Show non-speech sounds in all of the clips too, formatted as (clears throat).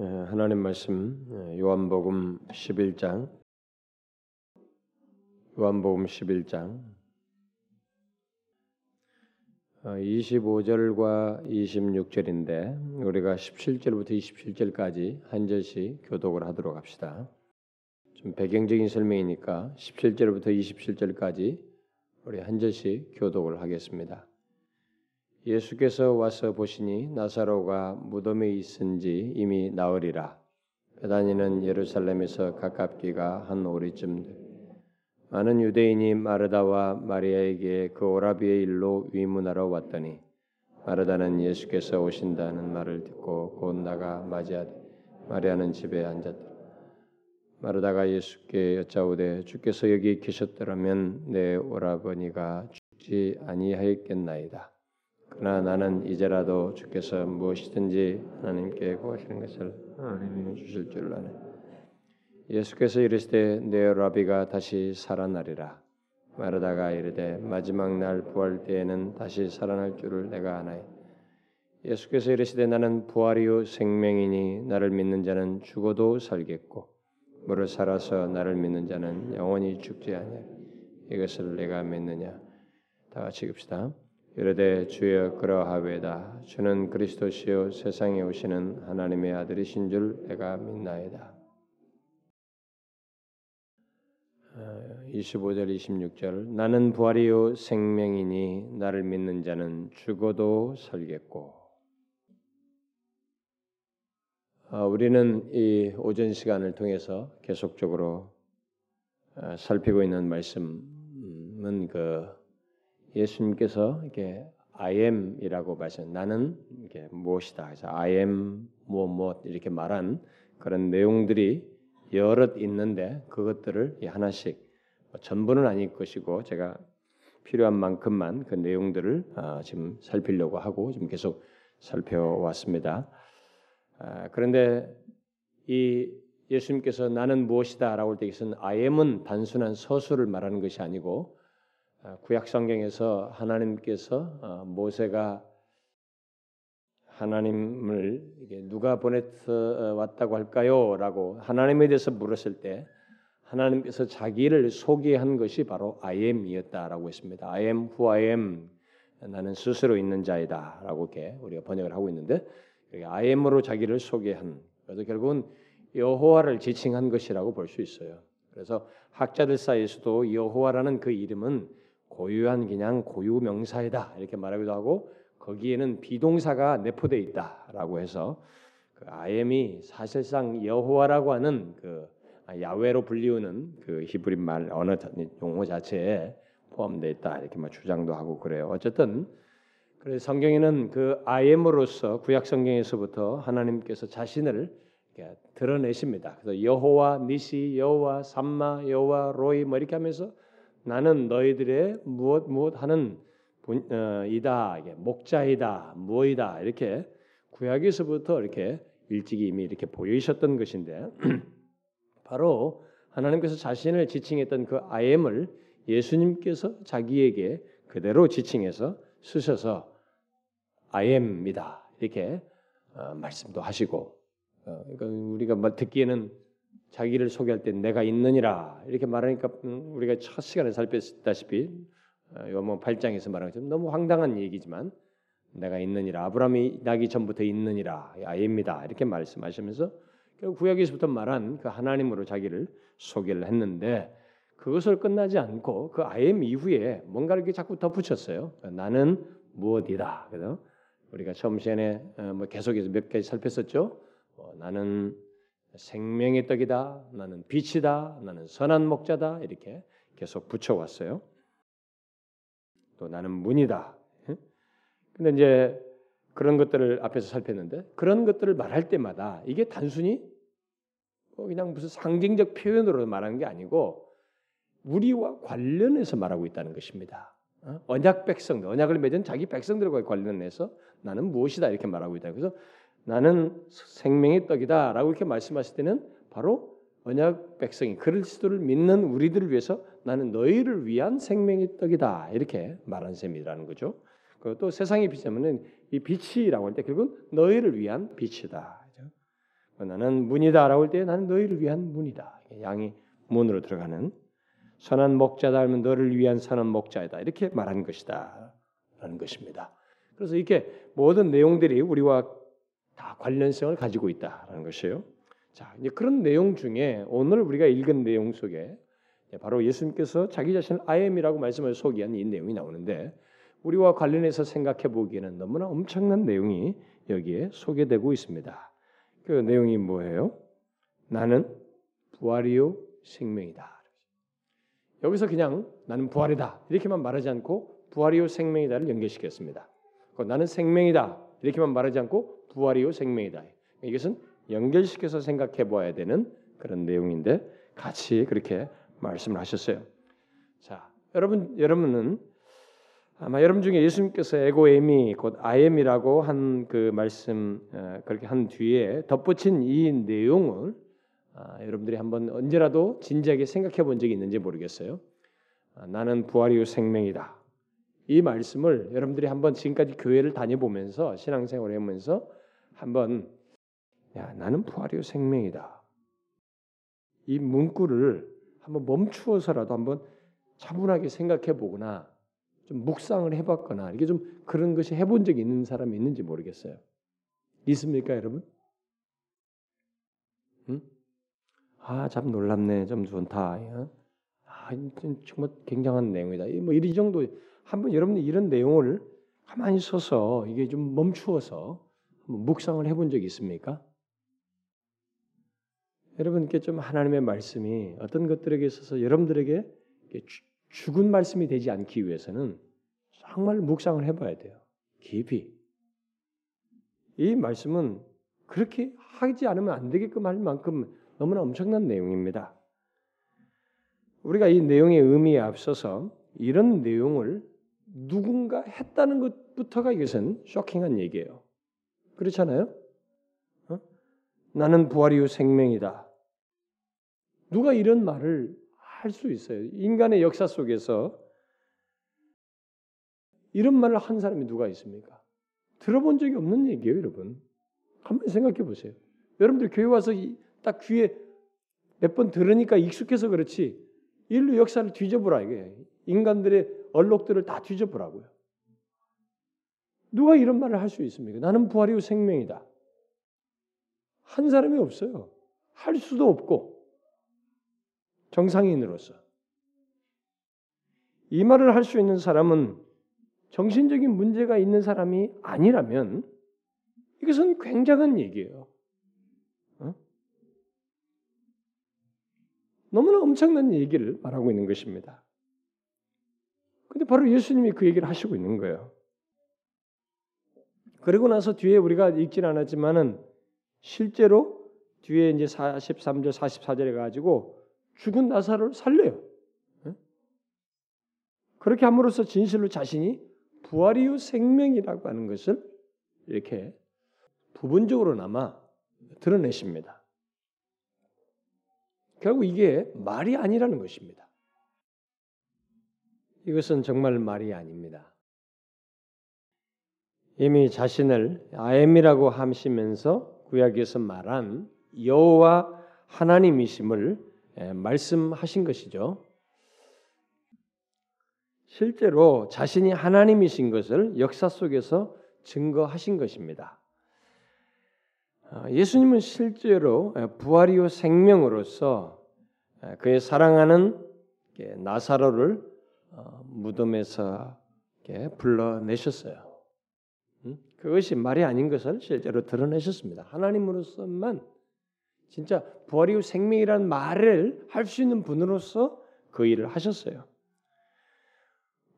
예, 하나님 말씀 예, 요한복음 11장 요한복음 11장 25절과 26절인데 우리가 17절부터 27절까지 한 절씩 교독을 하도록 합시다. 좀 배경적인 설명이니까 17절부터 27절까지 우리 한 절씩 교독을 하겠습니다. 예수께서 와서 보시니 나사로가 무덤에 있은지 이미 나으리라. 베다니는 예루살렘에서 가깝기가 한 오리쯤 많은 유대인이 마르다와 마리아에게 그 오라비의 일로 위문하러 왔더니 마르다는 예수께서 오신다는 말을 듣고 곧 나가 맞이하되 마리아는 집에 앉았다. 마르다가 예수께 여짜오되 주께서 여기 계셨더라면 내 오라버니가 죽지 아니하였겠나이다. 그러나 나는 이제라도 주께서 무엇이든지 하나님께 구하시는 것을 하나님이 주실 줄 아네. 예수께서 이르시되 내 라비가 다시 살아나리라. 마르다가 이르되 마지막 날 부활 때에는 다시 살아날 줄을 내가 아나이. 예수께서 이르시되 나는 부활이요 생명이니 나를 믿는 자는 죽어도 살겠고 무릇 살아서 나를 믿는 자는 영원히 죽지 아니하. 이것을 내가 믿느냐. 다 같이 읽읍시다. 이르되 주여 그러하외다. 주는 그리스도시요 세상에 오시는 하나님의 아들이신 줄 내가 믿나이다. 25절 어, 26절. 나는 부활이요 생명이니 나를 믿는 자는 죽어도 살겠고. 어, 우리는 이 오전 시간을 통해서 계속적으로 어, 살피고 있는 말씀은 그 예수님께서 이렇게 I am이라고 말씀 나는 이게 무엇이다. 그래서 I am 무엇 무엇 이렇게 말한 그런 내용들이 여럿 있는데 그것들을 하나씩 뭐 전부는 아닐 것이고 제가 필요한 만큼만 그 내용들을 아, 지금 살피려고 하고 지금 계속 살펴왔습니다. 아, 그런데 이 예수님께서 나는 무엇이다라고 할때 이것은 I am은 단순한 서술을 말하는 것이 아니고 아, 구약 성경에서 하나님께서 어, 모세가 하나님을 누가 보내서 어, 왔다고 할까요?라고 하나님에 대해서 물었을 때 하나님께서 자기를 소개한 것이 바로 I am이었다라고 했습니다. I am who I am. 나는 스스로 있는 자이다라고 이렇게 우리가 번역을 하고 있는데 I am으로 자기를 소개한 그래서 결국은 여호와를 지칭한 것이라고 볼 수 있어요. 그래서 학자들 사이에서도 여호와라는 그 이름은 고유한 그냥 고유 명사이다 이렇게 말하기도 하고 거기에는 비동사가 내포되어 있다라고 해서 그 아엠이 사실상 여호와라고 하는 그 야외로 불리우는 그 히브리 말 언어 용어 자체에 포함되어 있다 이렇게 막 주장도 하고 그래요. 어쨌든 그래서 성경에는 그 아엠으로서 구약 성경에서부터 하나님께서 자신을 드러내십니다. 그래서 여호와 니시, 여호와 삼마, 여호와 로이 뭐 이렇게 하면서 나는 너희들의 무엇 무엇 하는 분, 어, 이다 목자이다 무엇이다 이렇게 구약에서부터 이렇게 일찍이 이미 이렇게 보이셨던 것인데 (clears throat) 바로 하나님께서 자신을 지칭했던 그 아엠을 예수님께서 자기에게 그대로 지칭해서 쓰셔서 아엠이다 이렇게 어, 말씀도 하시고 어, 그러니까 우리가 뭐 듣기에는 자기를 소개할 때 내가 있느니라 이렇게 말하니까 음, 우리가 첫 시간에 살폈다시피 어, 요한 8장에서 말한 것처럼 너무 황당한 얘기지만 내가 있느니라 아브라함이 나기 전부터 있느니라 아입니다 이렇게 말씀하시면서 구약에서부터 말한 그 하나님으로 자기를 소개를 했는데 그것을 끝나지 않고 그 아엠 이후에 뭔가를 이렇게 자꾸 덧붙였어요. 나는 무엇이다. 그래서 우리가 처음 시간에 어, 뭐 계속해서 몇 가지 살폈었죠. 어, 나는 생명의 떡이다. 나는 빛이다. 나는 선한 목자다. 이렇게 계속 붙여왔어요. 또 나는 문이다. 근데 이제 그런 것들을 앞에서 살폈는데 그런 것들을 말할 때마다 이게 단순히 뭐 그냥 무슨 상징적 표현으로 말하는 게 아니고 우리와 관련해서 말하고 있다는 것입니다. 어? 언약 백성들, 언약을 맺은 자기 백성들과 관련해서 나는 무엇이다 이렇게 말하고 있다. 그래서 나는 생명의 떡이다라고 이렇게 말씀하실 때는 바로 언약 백성이 그리스도를 믿는 우리들을 위해서 나는 너희를 위한 생명의 떡이다 이렇게 말한 셈이라는 거죠. 또 세상의 빛이면은 이 빛이라고 할 때 결국은 너희를 위한 빛이다. 나는 문이다라고 할 때 나는 너희를 위한 문이다. 양이 문으로 들어가는 선한 목자다 하면 너를 위한 선한 목자이다. 이렇게 말한 것이다. 라는 것입니다. 그래서 이렇게 모든 내용들이 우리와 다 관련성을 가지고 있다라는 것이에요. 자, 이제 그런 내용 중에 오늘 우리가 읽은 내용 속에 바로 예수님께서 자기 자신을 아엠이라고 말씀을 소개한 이 내용이 나오는데 우리와 관련해서 생각해 보기에는 너무나 엄청난 내용이 여기에 소개되고 있습니다. 그 내용이 뭐예요? 나는 부활이요 생명이다. 여기서 그냥 나는 부활이다 이렇게만 말하지 않고 부활이요 생명이다를 연결시켰습니다. 나는 생명이다 이렇게만 말하지 않고 부활이요 생명이다. 이것은 연결시켜서 생각해 보아야 되는 그런 내용인데 같이 그렇게 말씀을 하셨어요. 자, 여러분 여러분은 아마 여러분 중에 예수님께서 에고엠이 곧 아엠이라고 한 그 말씀 어, 그렇게 한 뒤에 덧붙인 이 내용을 아, 여러분들이 한번 언제라도 진지하게 생각해 본 적이 있는지 모르겠어요. 아, 나는 부활이요 생명이다. 이 말씀을 여러분들이 한번 지금까지 교회를 다녀보면서 신앙생활을 하면서 한번 야 나는 부활이요 생명이다. 이 문구를 한번 멈추어서라도 한번 차분하게 생각해 보거나 좀 묵상을 해봤거나 이게 좀 그런 것이 해본 적이 있는 사람이 있는지 모르겠어요. 있습니까, 여러분? 응? 아, 참 놀랍네, 좀 좋다. 아, 정말 굉장한 내용이다. 뭐이 정도 한번 여러분이 이런 내용을 가만히 서서 이게 좀 멈추어서 묵상을 해본 적이 있습니까? 여러분께 좀 하나님의 말씀이 어떤 것들에게 있어서 여러분들에게 죽은 말씀이 되지 않기 위해서는 정말 묵상을 해봐야 돼요. 깊이. 이 말씀은 그렇게 하지 않으면 안 되게끔 할 만큼 너무나 엄청난 내용입니다. 우리가 이 내용의 의미에 앞서서 이런 내용을 누군가 했다는 것부터가 이것은 쇼킹한 얘기예요. 그렇잖아요? 어? 나는 부활이요 생명이다. 누가 이런 말을 할 수 있어요? 인간의 역사 속에서 이런 말을 한 사람이 누가 있습니까? 들어본 적이 없는 얘기예요, 여러분. 한번 생각해 보세요. 여러분들 교회 와서 딱 귀에 몇 번 들으니까 익숙해서 그렇지 인류 역사를 뒤져보라 이게 인간들의 얼록들을 다 뒤져보라고요. 누가 이런 말을 할 수 있습니까? 나는 부활이요 생명이다. 한 사람이 없어요. 할 수도 없고 정상인으로서 이 말을 할 수 있는 사람은 정신적인 문제가 있는 사람이 아니라면 이것은 굉장한 얘기예요. 어? 너무나 엄청난 얘기를 말하고 있는 것입니다. 근데 바로 예수님이 그 얘기를 하시고 있는 거예요. 그리고 나서 뒤에 우리가 읽진 않았지만은 실제로 뒤에 이제 43절 44절에 가지고 죽은 나사로를 살려요. 예? 그렇게 함으로써 진실로 자신이 부활이요 생명이라고 하는 것을 이렇게 부분적으로나마 드러내십니다. 결국 이게 말이 아니라는 것입니다. 이것은 정말 말이 아닙니다. 이미 자신을 아엠이라고 하시면서 구약에서 말한 여호와 하나님이심을 예, 말씀하신 것이죠. 실제로 자신이 하나님이신 것을 역사 속에서 증거하신 것입니다. 어, 예수님은 실제로 예, 부활이요 생명으로서 예, 그의 사랑하는 나사로를 어, 무덤에서 불러내셨어요. 음? 그것이 말이 아닌 것을 실제로 드러내셨습니다. 하나님으로서만 진짜 부활이고 생명이라는 말을 할 수 있는 분으로서 그 일을 하셨어요.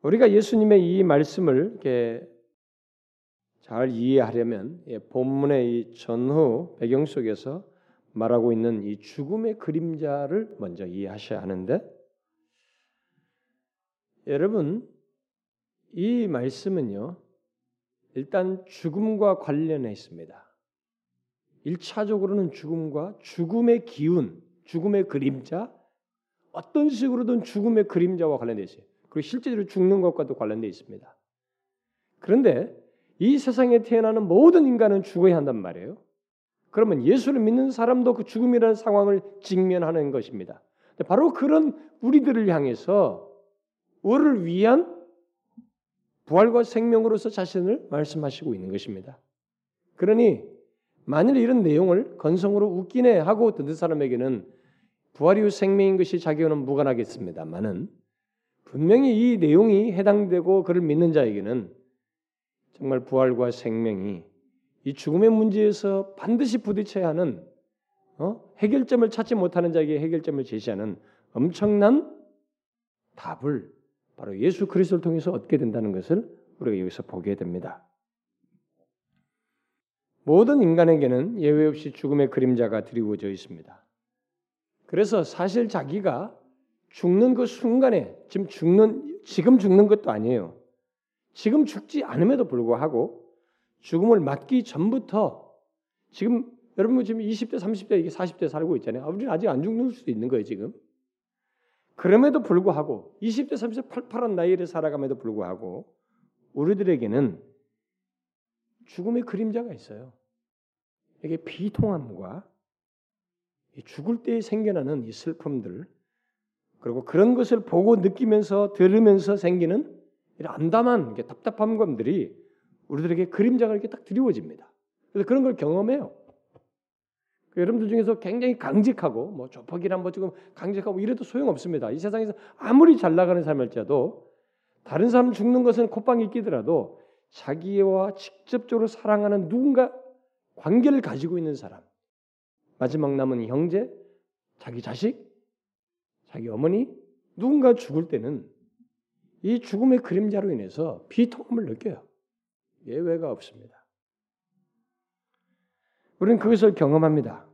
우리가 예수님의 이 말씀을 이렇게 잘 이해하려면 본문의 이 전후 배경 속에서 말하고 있는 이 죽음의 그림자를 먼저 이해하셔야 하는데 여러분 이 말씀은요 일단 죽음과 관련해 있습니다. 1차적으로는 죽음과 죽음의 기운, 죽음의 그림자, 어떤 식으로든 죽음의 그림자와 관련되어 있어요. 그리고 실제로 죽는 것과도 관련되어 있습니다. 그런데 이 세상에 태어나는 모든 인간은 죽어야 한단 말이에요. 그러면 예수를 믿는 사람도 그 죽음이라는 상황을 직면하는 것입니다. 바로 그런 우리들을 향해서 우리를 위한 부활과 생명으로서 자신을 말씀하시고 있는 것입니다. 그러니 만일 이런 내용을 건성으로 웃기네 하고 듣는 사람에게는 부활이 후 생명인 것이 자기와는 무관하겠습니다만은 분명히 이 내용이 해당되고 그를 믿는 자에게는 정말 부활과 생명이 이 죽음의 문제에서 반드시 부딪혀야 하는 어? 해결점을 찾지 못하는 자에게 해결점을 제시하는 엄청난 답을 바로 예수 그리스도를 통해서 얻게 된다는 것을 우리가 여기서 보게 됩니다. 모든 인간에게는 예외 없이 죽음의 그림자가 드리워져 있습니다. 그래서 사실 자기가 죽는 그 순간에 지금 죽는 지금 죽는 것도 아니에요. 지금 죽지 않음에도 불구하고 죽음을 맞기 전부터 지금 여러분 지금 20대, 30대, 이게 40대 살고 있잖아요. 우리는 아직 안 죽는 수도 있는 거예요, 지금. 그럼에도 불구하고 20대, 30대 팔팔한 나이를 살아감에도 불구하고 우리들에게는 죽음의 그림자가 있어요. 이게 비통함과 죽을 때 생겨나는 이 슬픔들 그리고 그런 것을 보고 느끼면서 들으면서 생기는 이런 암담한 답답함감들이 우리들에게 그림자가 이렇게 딱 드리워집니다. 그래서 그런 걸 경험해요. 그 여러분들 중에서 굉장히 강직하고 뭐 조폭이란 뭐 지금 강직하고 이래도 소용없습니다. 이 세상에서 아무리 잘 나가는 삶일지라도 다른 사람 죽는 것은 콧방에 끼더라도 자기와 직접적으로 사랑하는 누군가 관계를 가지고 있는 사람 마지막 남은 형제, 자기 자식, 자기 어머니 누군가 죽을 때는 이 죽음의 그림자로 인해서 비통함을 느껴요. 예외가 없습니다. 우리는 그것을 경험합니다.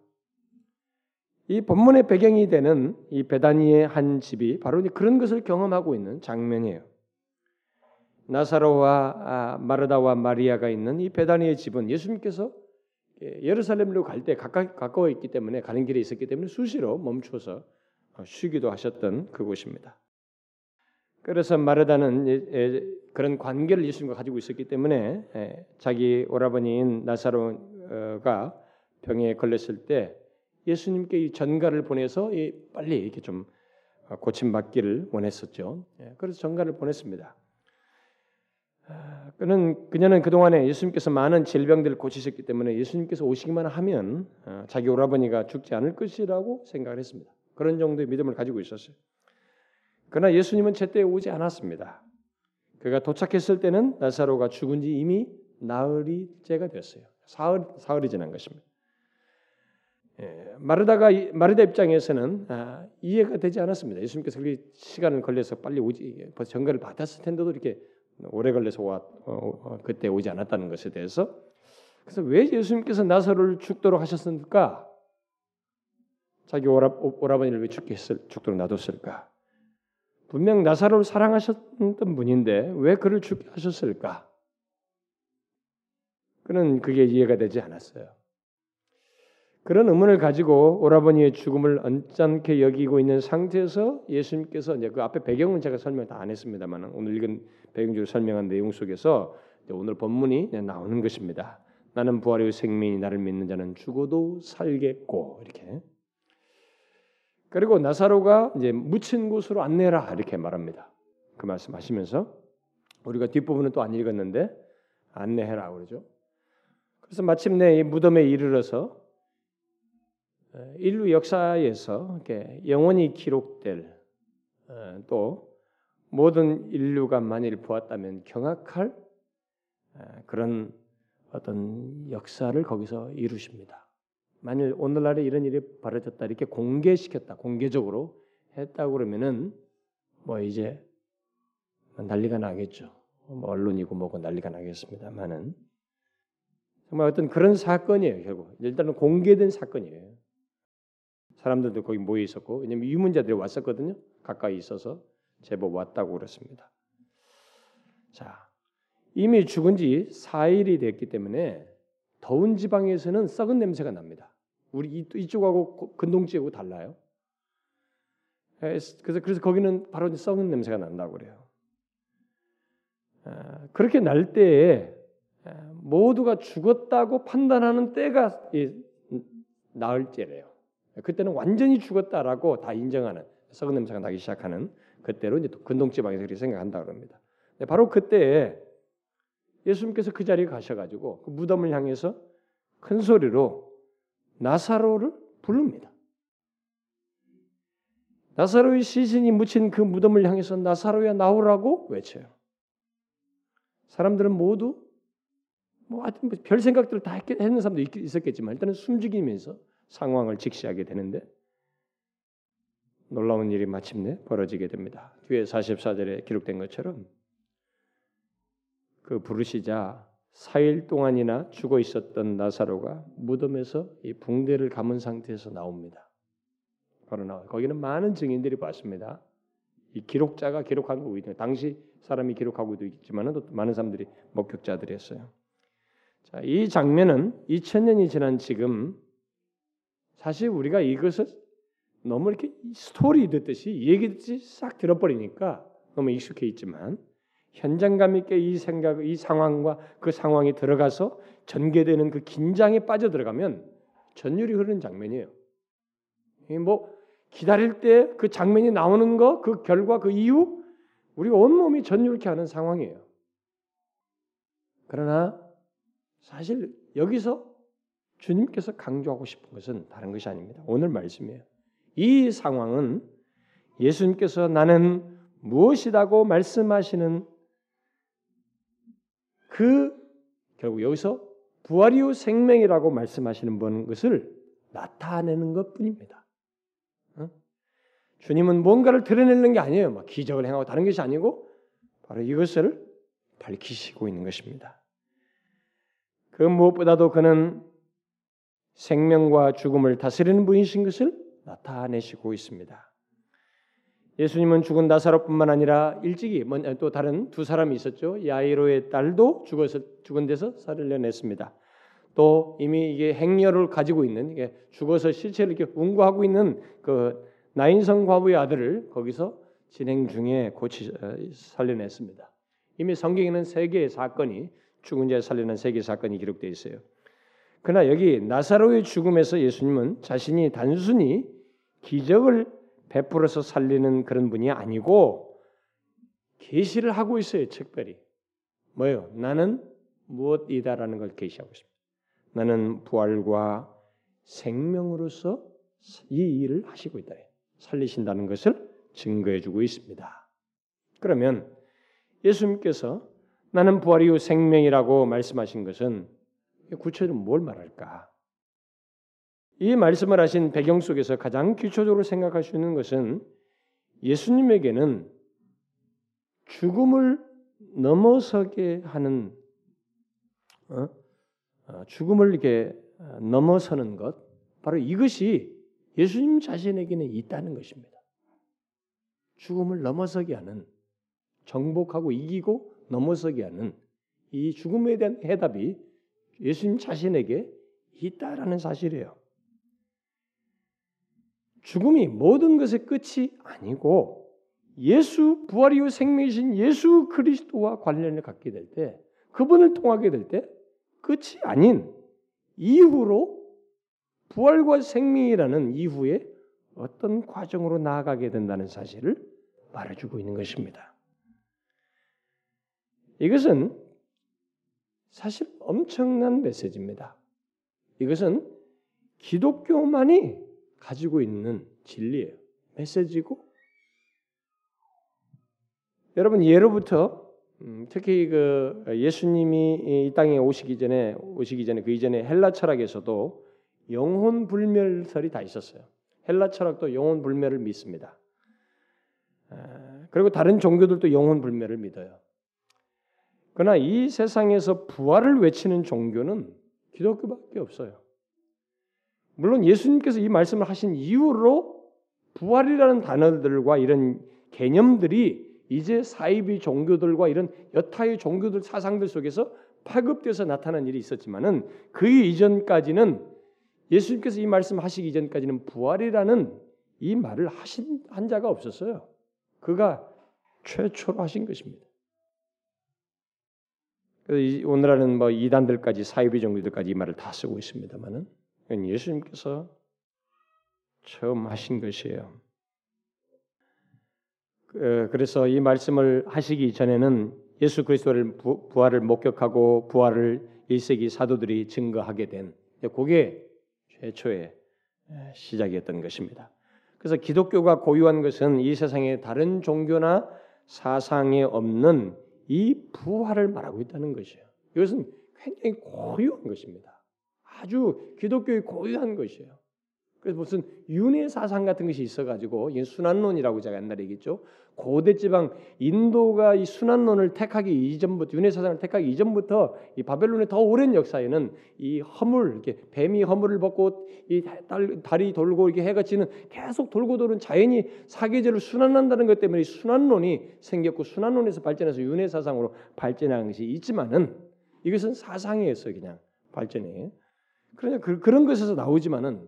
이 본문의 배경이 되는 이 베다니의 한 집이 바로 그런 것을 경험하고 있는 장면이에요. 나사로와 아, 마르다와 마리아가 있는 이 베다니의 집은 예수님께서 예루살렘으로 갈 때 가까워 있기 때문에 가는 길에 있었기 때문에 수시로 멈춰서 쉬기도 하셨던 그곳입니다. 그래서 마르다는 그런 관계를 예수님과 가지고 있었기 때문에 자기 오라버니인 나사로가 병에 걸렸을 때 예수님께 이 전가를 보내서 빨리 이렇게 좀 고침 받기를 원했었죠. 예, 그래서 전가를 보냈습니다. 아, 그는 그녀는 그 동안에 예수님께서 많은 질병들을 고치셨기 때문에 예수님께서 오시기만 하면 어, 자기 오라버니가 죽지 않을 것이라고 생각을 했습니다. 그런 정도의 믿음을 가지고 있었어요. 그러나 예수님은 제때 오지 않았습니다. 그가 도착했을 때는 나사로가 죽은 지 이미 나흘이째가 됐어요. 사흘 사흘이 지난 것입니다. 예, 마르다가 마르다 입장에서는 아, 이해가 되지 않았습니다. 예수님께서 그렇게 시간을 걸려서 빨리 오지 전가를 받았을 텐데도 이렇게 오래 걸려서 와, 어, 어, 그때 오지 않았다는 것에 대해서 그래서 왜 예수님께서 나사로를 죽도록 하셨습니까? 자기 오라, 오라버니를 왜 죽게 했을, 죽도록 놔뒀을까? 분명 나사로를 사랑하셨던 분인데 왜 그를 죽게 하셨을까? 그는 그게 이해가 되지 않았어요. 그런 의문을 가지고 오라버니의 죽음을 언짢게 여기고 있는 상태에서 예수님께서 이제 그 앞에 배경은 제가 설명 다 안 했습니다만 오늘 읽은 배경적으로 설명한 내용 속에서 오늘 본문이 나오는 것입니다. 나는 부활의 생명이 나를 믿는 자는 죽어도 살겠고 이렇게 그리고 나사로가 이제 묻힌 곳으로 안내라 이렇게 말합니다. 그 말씀하시면서 우리가 뒷부분은 또 안 읽었는데 안내해라 그러죠. 그래서 마침내 이 무덤에 이르러서 인류 역사에서 영원히 기록될 또 모든 인류가 만일 보았다면 경악할 그런 어떤 역사를 거기서 이루십니다. 만일 오늘날에 이런 일이 벌어졌다 이렇게 공개시켰다 공개적으로 했다 그러면은 뭐 이제 난리가 나겠죠. 뭐 언론이고 뭐고 난리가 나겠습니다만은 정말 어떤 그런 사건이에요 결국 일단은 공개된 사건이에요. 사람들도 거기 모여 있었고 왜냐면 유문자들이 왔었거든요. 가까이 있어서 제법 왔다고 그랬습니다. 자, 이미 죽은 지 4일이 됐기 때문에 더운 지방에서는 썩은 냄새가 납니다. 우리 이쪽하고 근동지하고 달라요. 그래서 그래서 거기는 바로 썩은 냄새가 난다고 그래요. 아, 그렇게 날 때에 모두가 죽었다고 판단하는 때가 나흘째래요. 그때는 완전히 죽었다라고 다 인정하는 썩은 냄새가 나기 시작하는 그때로 이제 근동 지방에서 그렇게 생각한다 그럽니다. 바로 그때에 예수님께서 그 자리에 가셔가지고 그 무덤을 향해서 큰 소리로 나사로를 부릅니다. 나사로의 시신이 묻힌 그 무덤을 향해서 나사로야 나오라고 외쳐요. 사람들은 모두 뭐 하여튼 뭐별 생각들을 다 했는 사람도 있었겠지만 일단은 숨죽이면서 상황을 직시하게 되는데 놀라운 일이 마침내 벌어지게 됩니다. 뒤에 44절에 기록된 것처럼 그 부르시자 4일 동안이나 죽어 있었던 나사로가 무덤에서 이 붕대를 감은 상태에서 나옵니다. 바로 나와. 거기는 많은 증인들이 봤습니다. 이 기록자가 기록한 거거든요. 당시 사람이 기록하고도 있지만은 또 많은 사람들이 목격자들이었어요. 자, 이 장면은 2000년이 지난 지금 사실 우리가 이것을 너무 이렇게 스토리 듣듯이 얘기 듣듯이 싹 들어버리니까 너무 익숙해 있지만 현장감 있게 이 생각, 이 상황과 그 상황이 들어가서 전개되는 그 긴장에 빠져 들어가면 전율이 흐르는 장면이에요. 뭐 기다릴 때 그 장면이 나오는 거, 그 결과, 그 이후 우리가 온몸이 전율케 하는 상황이에요. 그러나 사실 여기서 주님께서 강조하고 싶은 것은 다른 것이 아닙니다. 오늘 말씀이에요. 이 상황은 예수님께서 나는 무엇이라고 말씀하시는 그 결국 여기서 부활이요 생명이라고 말씀하시는 것을 나타내는 것뿐입니다. 어? 주님은 뭔가를 드러내는 게 아니에요. 막 기적을 행하고 다른 것이 아니고 바로 이것을 밝히시고 있는 것입니다. 그 무엇보다도 그는 생명과 죽음을 다스리는 분이신 것을 나타내시고 있습니다. 예수님은 죽은 나사로뿐만 아니라 일찍이 또 다른 두 사람이 있었죠. 야이로의 딸도 죽어서 죽은 데서 살을 냈습니다. 또 이미 이게 행렬을 가지고 있는 이게 죽어서 실체를 이렇게 운구하고 있는 그 나인성 과부의 아들을 거기서 진행 중에 고치 어, 살려냈습니다. 이미 성경에는 세 개의 사건이 죽은 자 살려낸 세 개의 사건이 기록되어 있어요. 그러나 여기 나사로의 죽음에서 예수님은 자신이 단순히 기적을 베풀어서 살리는 그런 분이 아니고 계시를 하고 있어요. 특별히 뭐요? 나는 무엇이다라는 걸 계시하고 있습니다. 나는 부활과 생명으로서 이 일을 하시고 있다. 살리신다는 것을 증거해 주고 있습니다. 그러면 예수님께서 나는 부활이요 생명이라고 말씀하신 것은 구체적으로 뭘 말할까? 이 말씀을 하신 배경 속에서 가장 기초적으로 생각할 수 있는 것은 예수님에게는 죽음을 넘어서게 하는 어? 어 죽음을 이렇게 어, 넘어서는 것 바로 이것이 예수님 자신에게는 있다는 것입니다. 죽음을 넘어서게 하는 정복하고 이기고 넘어서게 하는 이 죽음에 대한 해답이 예수님 자신에게 있다라는 사실이에요. 죽음이 모든 것의 끝이 아니고 예수 부활이요 생명이신 예수 그리스도와 관련을 갖게 될 때 그분을 통하게 될 때 끝이 아닌 이후로 부활과 생명이라는 이후에 어떤 과정으로 나아가게 된다는 사실을 말해주고 있는 것입니다. 이것은 사실 엄청난 메시지입니다. 이것은 기독교만이 가지고 있는 진리예요. 메시지고 여러분 예로부터 음, 특히 그 예수님이 이 땅에 오시기 전에 오시기 전에 그 이전에 헬라 철학에서도 영혼 불멸설이 다 있었어요. 헬라 철학도 영혼 불멸을 믿습니다. 그리고 다른 종교들도 영혼 불멸을 믿어요. 그러나 이 세상에서 부활을 외치는 종교는 기독교밖에 없어요. 물론 예수님께서 이 말씀을 하신 이후로 부활이라는 단어들과 이런 개념들이 이제 사이비 종교들과 이런 여타의 종교들 사상들 속에서 파급돼서 나타난 일이 있었지만은 그 이전까지는 예수님께서 이 말씀 하시기 이전까지는 부활이라는 이 말을 하신 한 자가 없었어요. 그가 최초로 하신 것입니다. 오늘날은 뭐 이단들까지 사이비 종교들까지 이 말을 다 쓰고 있습니다만은 예수님께서 처음 하신 것이에요. 그, 그래서 이 말씀을 하시기 전에는 예수 그리스도를 부활을 목격하고 부활을 1세기 사도들이 증거하게 된 그게 최초의 시작이었던 것입니다. 그래서 기독교가 고유한 것은 이 세상에 다른 종교나 사상에 없는 이 부활을 말하고 있다는 것이에요. 이것은 굉장히 고유한 것입니다. 아주 기독교의 고유한 것이에요. 그래서 무슨 윤회 사상 같은 것이 있어가지고 이 순환론이라고 제가 옛날에 얘기했죠. 고대 지방 인도가 이 순환론을 택하기 이전부터 윤회 사상을 택하기 이전부터 이 바벨론의 더 오랜 역사에는 이 허물 이렇게 뱀이 허물을 벗고 이 달이 돌고 이렇게 해가 지는 계속 돌고 도는 자연이 사계절을 순환한다는 것 때문에 순환론이 생겼고 순환론에서 발전해서 윤회 사상으로 발전한 것이 있지만은 이것은 사상이었어요 그냥 발전이. 그러냐 그, 그런 것에서 나오지만은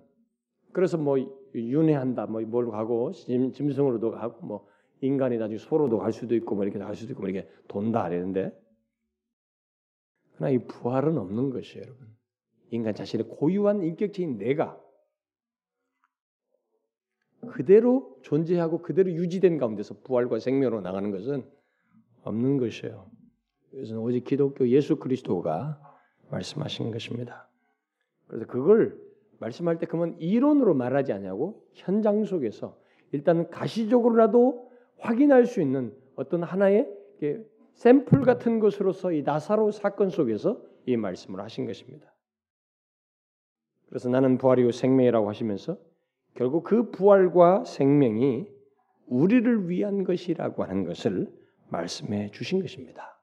그래서 뭐 윤회한다 뭐 뭘로 가고 짐, 짐승으로도 가고 뭐 인간이 나중에 소로도 갈 수도 있고 뭐 이렇게 갈 수도 있고 뭐 이렇게 돈다 이랬는데 그러나 이 부활은 없는 것이에요, 여러분. 인간 자신의 고유한 인격체인 내가 그대로 존재하고 그대로 유지된 가운데서 부활과 생명으로 나가는 것은 없는 것이에요. 이것은 오직 기독교 예수 그리스도가 말씀하신 것입니다. 그래서 그걸 말씀할 때 그러면 이론으로 말하지 않냐고 현장 속에서 일단 가시적으로라도 확인할 수 있는 어떤 하나의 샘플 같은 것으로서 이 나사로 사건 속에서 이 말씀을 하신 것입니다. 그래서 나는 부활이요 생명이라고 하시면서 결국 그 부활과 생명이 우리를 위한 것이라고 하는 것을 말씀해 주신 것입니다.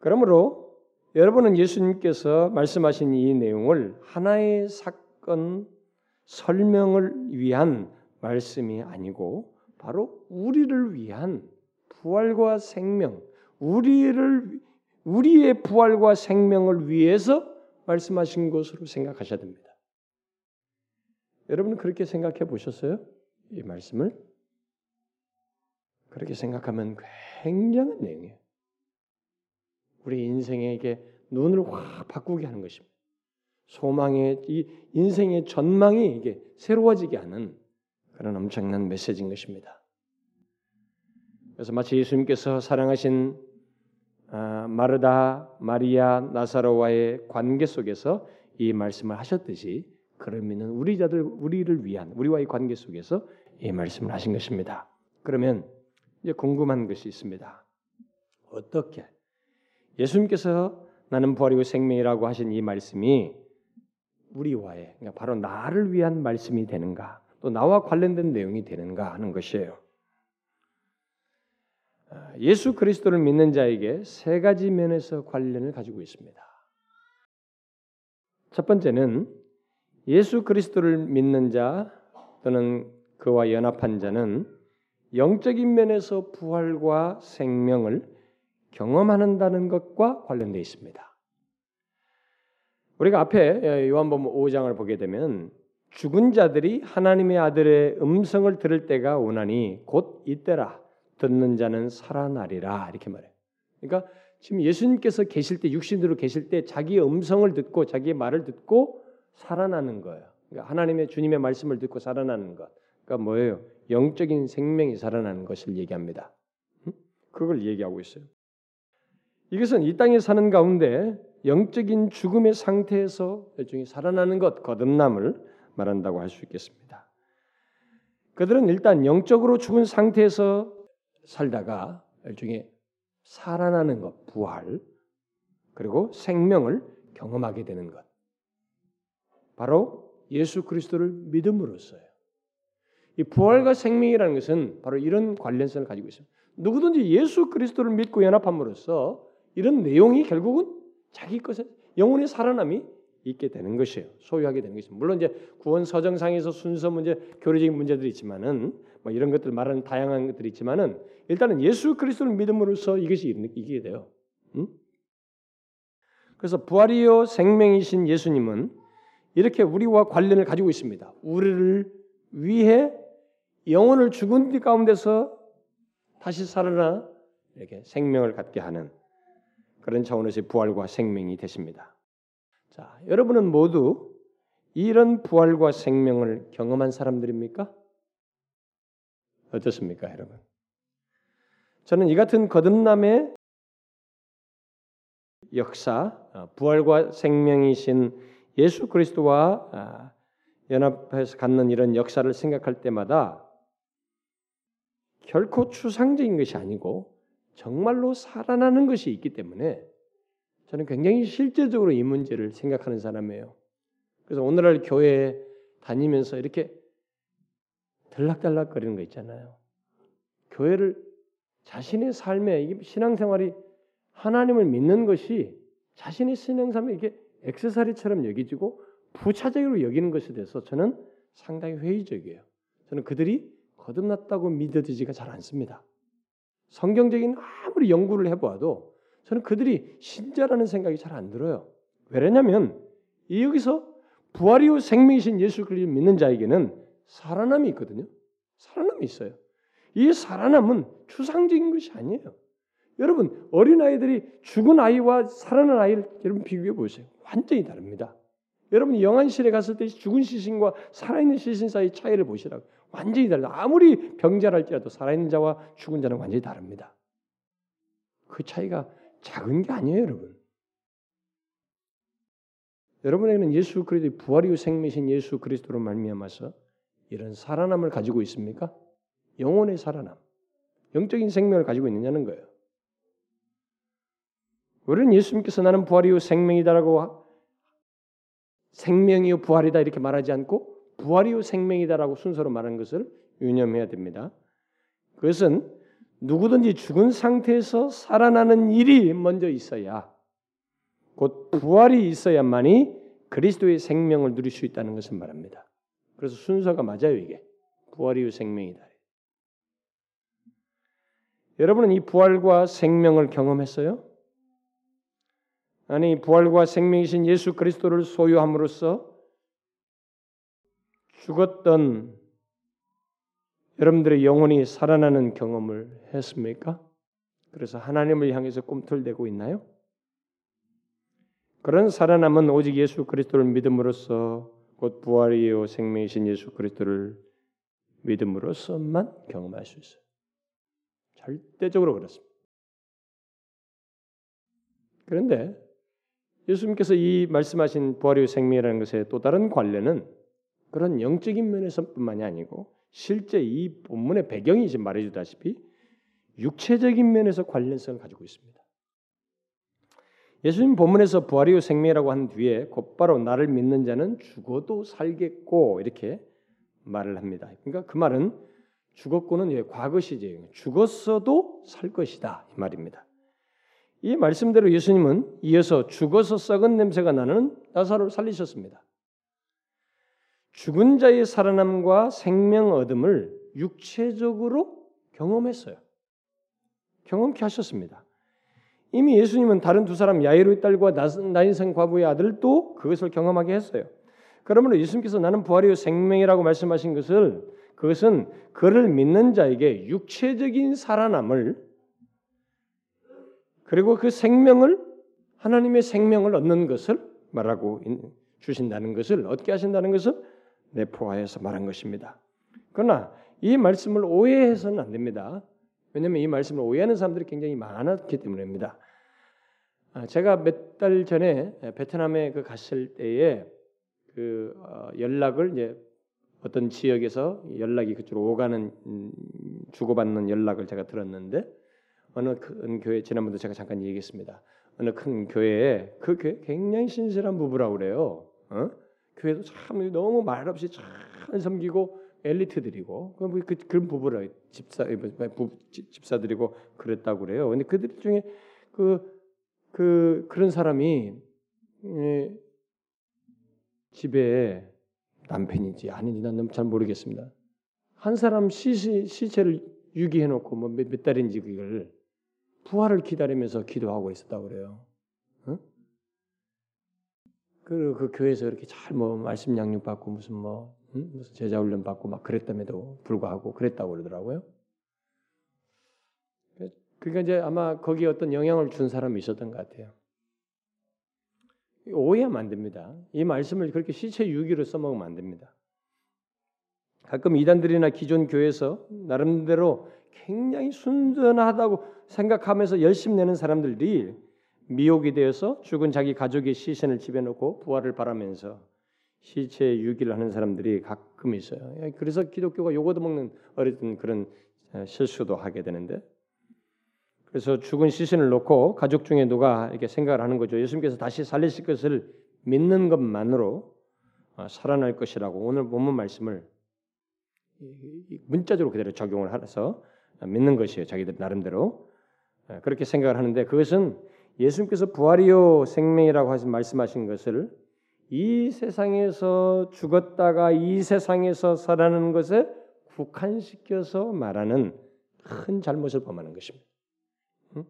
그러므로 여러분은 예수님께서 말씀하신 이 내용을 하나의 사건 설명을 위한 말씀이 아니고 바로 우리를 위한 부활과 생명, 우리를 우리의 부활과 생명을 위해서 말씀하신 것으로 생각하셔야 됩니다. 여러분 그렇게 생각해 보셨어요? 이 말씀을 그렇게 생각하면 굉장한 내용이에요. 우리 인생에게 눈을 확 바꾸게 하는 것입니다. 소망의 이 인생의 전망이 이게 새로워지게 하는 그런 엄청난 메시지인 것입니다. 그래서 마치 예수님께서 사랑하신 아, 마르다, 마리아, 나사로와의 관계 속에서 이 말씀을 하셨듯이 그러면은 우리 자들 우리를 위한 우리와의 관계 속에서 이 말씀을 하신 것입니다. 그러면 이제 궁금한 것이 있습니다. 어떻게 예수님께서 나는 부활이고 생명이라고 하신 이 말씀이 우리와의 그러니까 바로 나를 위한 말씀이 되는가 또 나와 관련된 내용이 되는가 하는 것이에요. 아, 예수 그리스도를 믿는 자에게 세 가지 면에서 관련을 가지고 있습니다. 첫 번째는 예수 그리스도를 믿는 자 또는 그와 연합한 자는 영적인 면에서 부활과 생명을 경험한다는 것과 관련되어 있습니다. 우리가 앞에 요한복음 5장을 보게 되면 죽은 자들이 하나님의 아들의 음성을 들을 때가 오나니 곧 이때라 듣는 자는 살아나리라 이렇게 말해요. 그러니까 지금 예수님께서 계실 때 육신으로 계실 때 자기의 음성을 듣고 자기의 말을 듣고 살아나는 거예요. 그러니까 하나님의 주님의 말씀을 듣고 살아나는 것. 그러니까 뭐예요? 영적인 생명이 살아나는 것을 얘기합니다. 그걸 얘기하고 있어요. 이것은 이 땅에 사는 가운데 영적인 죽음의 상태에서 일종의 살아나는 것, 거듭남을 말한다고 할 수 있겠습니다. 그들은 일단 영적으로 죽은 상태에서 살다가 일종의 살아나는 것, 부활, 그리고 생명을 경험하게 되는 것. 바로 예수 그리스도를 믿음으로써요. 이 부활과 생명이라는 것은 바로 이런 관련성을 가지고 있습니다. 누구든지 예수 그리스도를 믿고 연합함으로써 이런 내용이 결국은 자기 것에 영혼의 살아남이 있게 되는 것이에요. 소유하게 되는 것입니다. 물론 이제 구원 서정상에서 순서 문제, 교리적인 문제들이 있지만은 뭐 이런 것들 말하는 다양한 것들이 있지만은 일단은 예수 그리스도를 믿음으로써 이것이 이기게 돼요. 응? 그래서 부활이요 생명이신 예수님은 이렇게 우리와 관련을 가지고 있습니다. 우리를 위해 영혼을 죽은 가운데서 다시 살아나 이렇게 생명을 갖게 하는 그런 차원에서의 부활과 생명이 되십니다. 자, 여러분은 모두 이런 부활과 생명을 경험한 사람들입니까? 어떻습니까, 여러분? 저는 이 같은 거듭남의 역사, 어, 부활과 생명이신 예수 그리스도와 아, 연합해서 갖는 이런 역사를 생각할 때마다 결코 추상적인 것이 아니고 정말로 살아나는 것이 있기 때문에 저는 굉장히 실제적으로 이 문제를 생각하는 사람이에요. 그래서 오늘날 교회에 다니면서 이렇게 들락달락거리는 거 있잖아요. 교회를 자신의 삶에 신앙생활이 하나님을 믿는 것이 자신의 신앙생활에 이게 액세서리처럼 여기지고 부차적으로 여기는 것에 대해서 저는 상당히 회의적이에요. 저는 그들이 거듭났다고 믿어지지가 잘 않습니다. 성경적인 아무리 연구를 해보아도 저는 그들이 신자라는 생각이 잘 안 들어요. 왜냐하면 여기서 부활이요 생명이신 예수 그리스도를 믿는 자에게는 살아남이 있거든요. 살아남이 있어요. 이 살아남은 추상적인 것이 아니에요. 여러분 어린 아이들이 죽은 아이와 살아난 아이를 여러분 비교해 보세요. 완전히 다릅니다. 여러분 영안실에 갔을 때 죽은 시신과 살아있는 시신 사이 차이를 보시라고. 완전히 다르다. 아무리 병자랄지라도 살아있는 자와 죽은 자는 완전히 다릅니다. 그 차이가 작은 게 아니에요, 여러분. 여러분에게는 예수 그리스도의 부활이요 생명이신 예수 그리스도로 말미암아서 이런 살아남을 가지고 있습니까? 영혼의 살아남, 영적인 생명을 가지고 있느냐는 거예요. 우리는 예수님께서 나는 부활이요 생명이다라고 생명이요 부활이다 이렇게 말하지 않고 부활이요 생명이다라고 순서로 말하는 것을 유념해야 됩니다. 그것은 누구든지 죽은 상태에서 살아나는 일이 먼저 있어야 곧 부활이 있어야만이 그리스도의 생명을 누릴 수 있다는 것을 말합니다. 그래서 순서가 맞아요 이게 부활이요 생명이다. 여러분은 이 부활과 생명을 경험했어요? 아니 부활과 생명이신 예수 그리스도를 소유함으로써 죽었던 여러분들의 영혼이 살아나는 경험을 했습니까? 그래서 하나님을 향해서 꿈틀대고 있나요? 그런 살아남은 오직 예수 그리스도를 믿음으로써 곧 부활이요 생명이신 예수 그리스도를 믿음으로써만 경험할 수 있어요. 절대적으로 그렇습니다. 그런데 예수님께서 이 말씀하신 부활이요 생명이라는 것의 또 다른 관련은 그런 영적인 면에서뿐만이 아니고 실제 이 본문의 배경이 지금 말해주다시피 육체적인 면에서 관련성을 가지고 있습니다. 예수님 본문에서 부활이요 생명이라고 한 뒤에 곧바로 나를 믿는 자는 죽어도 살겠고 이렇게 말을 합니다. 그러니까 그 말은 죽었고는 과거 시제 죽었어도 살 것이다 이 말입니다. 이 말씀대로 예수님은 이어서 죽어서 썩은 냄새가 나는 나사로를 살리셨습니다. 죽은 자의 살아남과 생명 얻음을 육체적으로 경험했어요. 경험케 하셨습니다. 이미 예수님은 다른 두 사람 야이로의 딸과 나인성 과부의 아들도 그것을 경험하게 했어요. 그러므로 예수님께서 나는 부활이요 생명이라고 말씀하신 것을 그것은 그를 믿는 자에게 육체적인 살아남을 그리고 그 생명을 하나님의 생명을 얻는 것을 말하고 주신다는 것을 얻게 하신다는 것을 내포하여서 말한 것입니다. 그러나 이 말씀을 오해해서는 안 됩니다. 왜냐하면 이 말씀을 오해하는 사람들이 굉장히 많았기 때문입니다. 아, 제가 몇 달 전에 베트남에 그 갔을 때에 그 어, 연락을 이제 어떤 지역에서 연락이 그쪽으로 오가는 음, 주고받는 연락을 제가 들었는데 어느 큰 교회 지난번도 제가 잠깐 얘기했습니다. 어느 큰 교회에 그 교회 굉장히 신실한 부부라고 그래요. 어? 교회도 참 너무 말없이 잘 섬기고 엘리트들이고 그, 그 그런 부부라 집사 부, 집사들이고 그랬다고 그래요. 근데 그들 중에 그, 그 그런 사람이 예, 집에 남편인지 아닌지 난 잘 모르겠습니다. 한 사람 시시, 시체를 유기해 놓고 뭐 몇 몇 달인지 그걸 부활을 기다리면서 기도하고 있었다고 그래요. 어? 그리고 그 교회에서 이렇게 잘 뭐 말씀 양육 받고 무슨 뭐 응? 무슨 제자 훈련 받고 막 그랬다면도 불구하고 그랬다고 그러더라고요. 그러니까 이제 아마 거기에 어떤 영향을 준 사람이 있었던 것 같아요. 오해하면 안 됩니다. 이 말씀을 그렇게 시체 유기로 써먹으면 안 됩니다. 가끔 이단들이나 기존 교회에서 나름대로 굉장히 순전하다고 생각하면서 열심 내는 사람들이 미혹이 되어서 죽은 자기 가족의 시신을 집에 넣고 부활을 바라면서 시체 유기를 하는 사람들이 가끔 있어요. 그래서 기독교가 요거도 먹는 어쨌든 그런 실수도 하게 되는데 그래서 죽은 시신을 놓고 가족 중에 누가 이렇게 생각을 하는 거죠. 예수님께서 다시 살리실 것을 믿는 것만으로 어, 살아날 것이라고 오늘 본문 말씀을 문자적으로 그대로 적용을 해서 믿는 것이에요. 자기들 나름대로 예, 그렇게 생각을 하는데 그것은 예수님께서 부활이요 생명이라고 하신 말씀하신 것을 이 세상에서 죽었다가 이 세상에서 살아나는 것에 국한시켜서 말하는 큰 잘못을 범하는 것입니다. 응?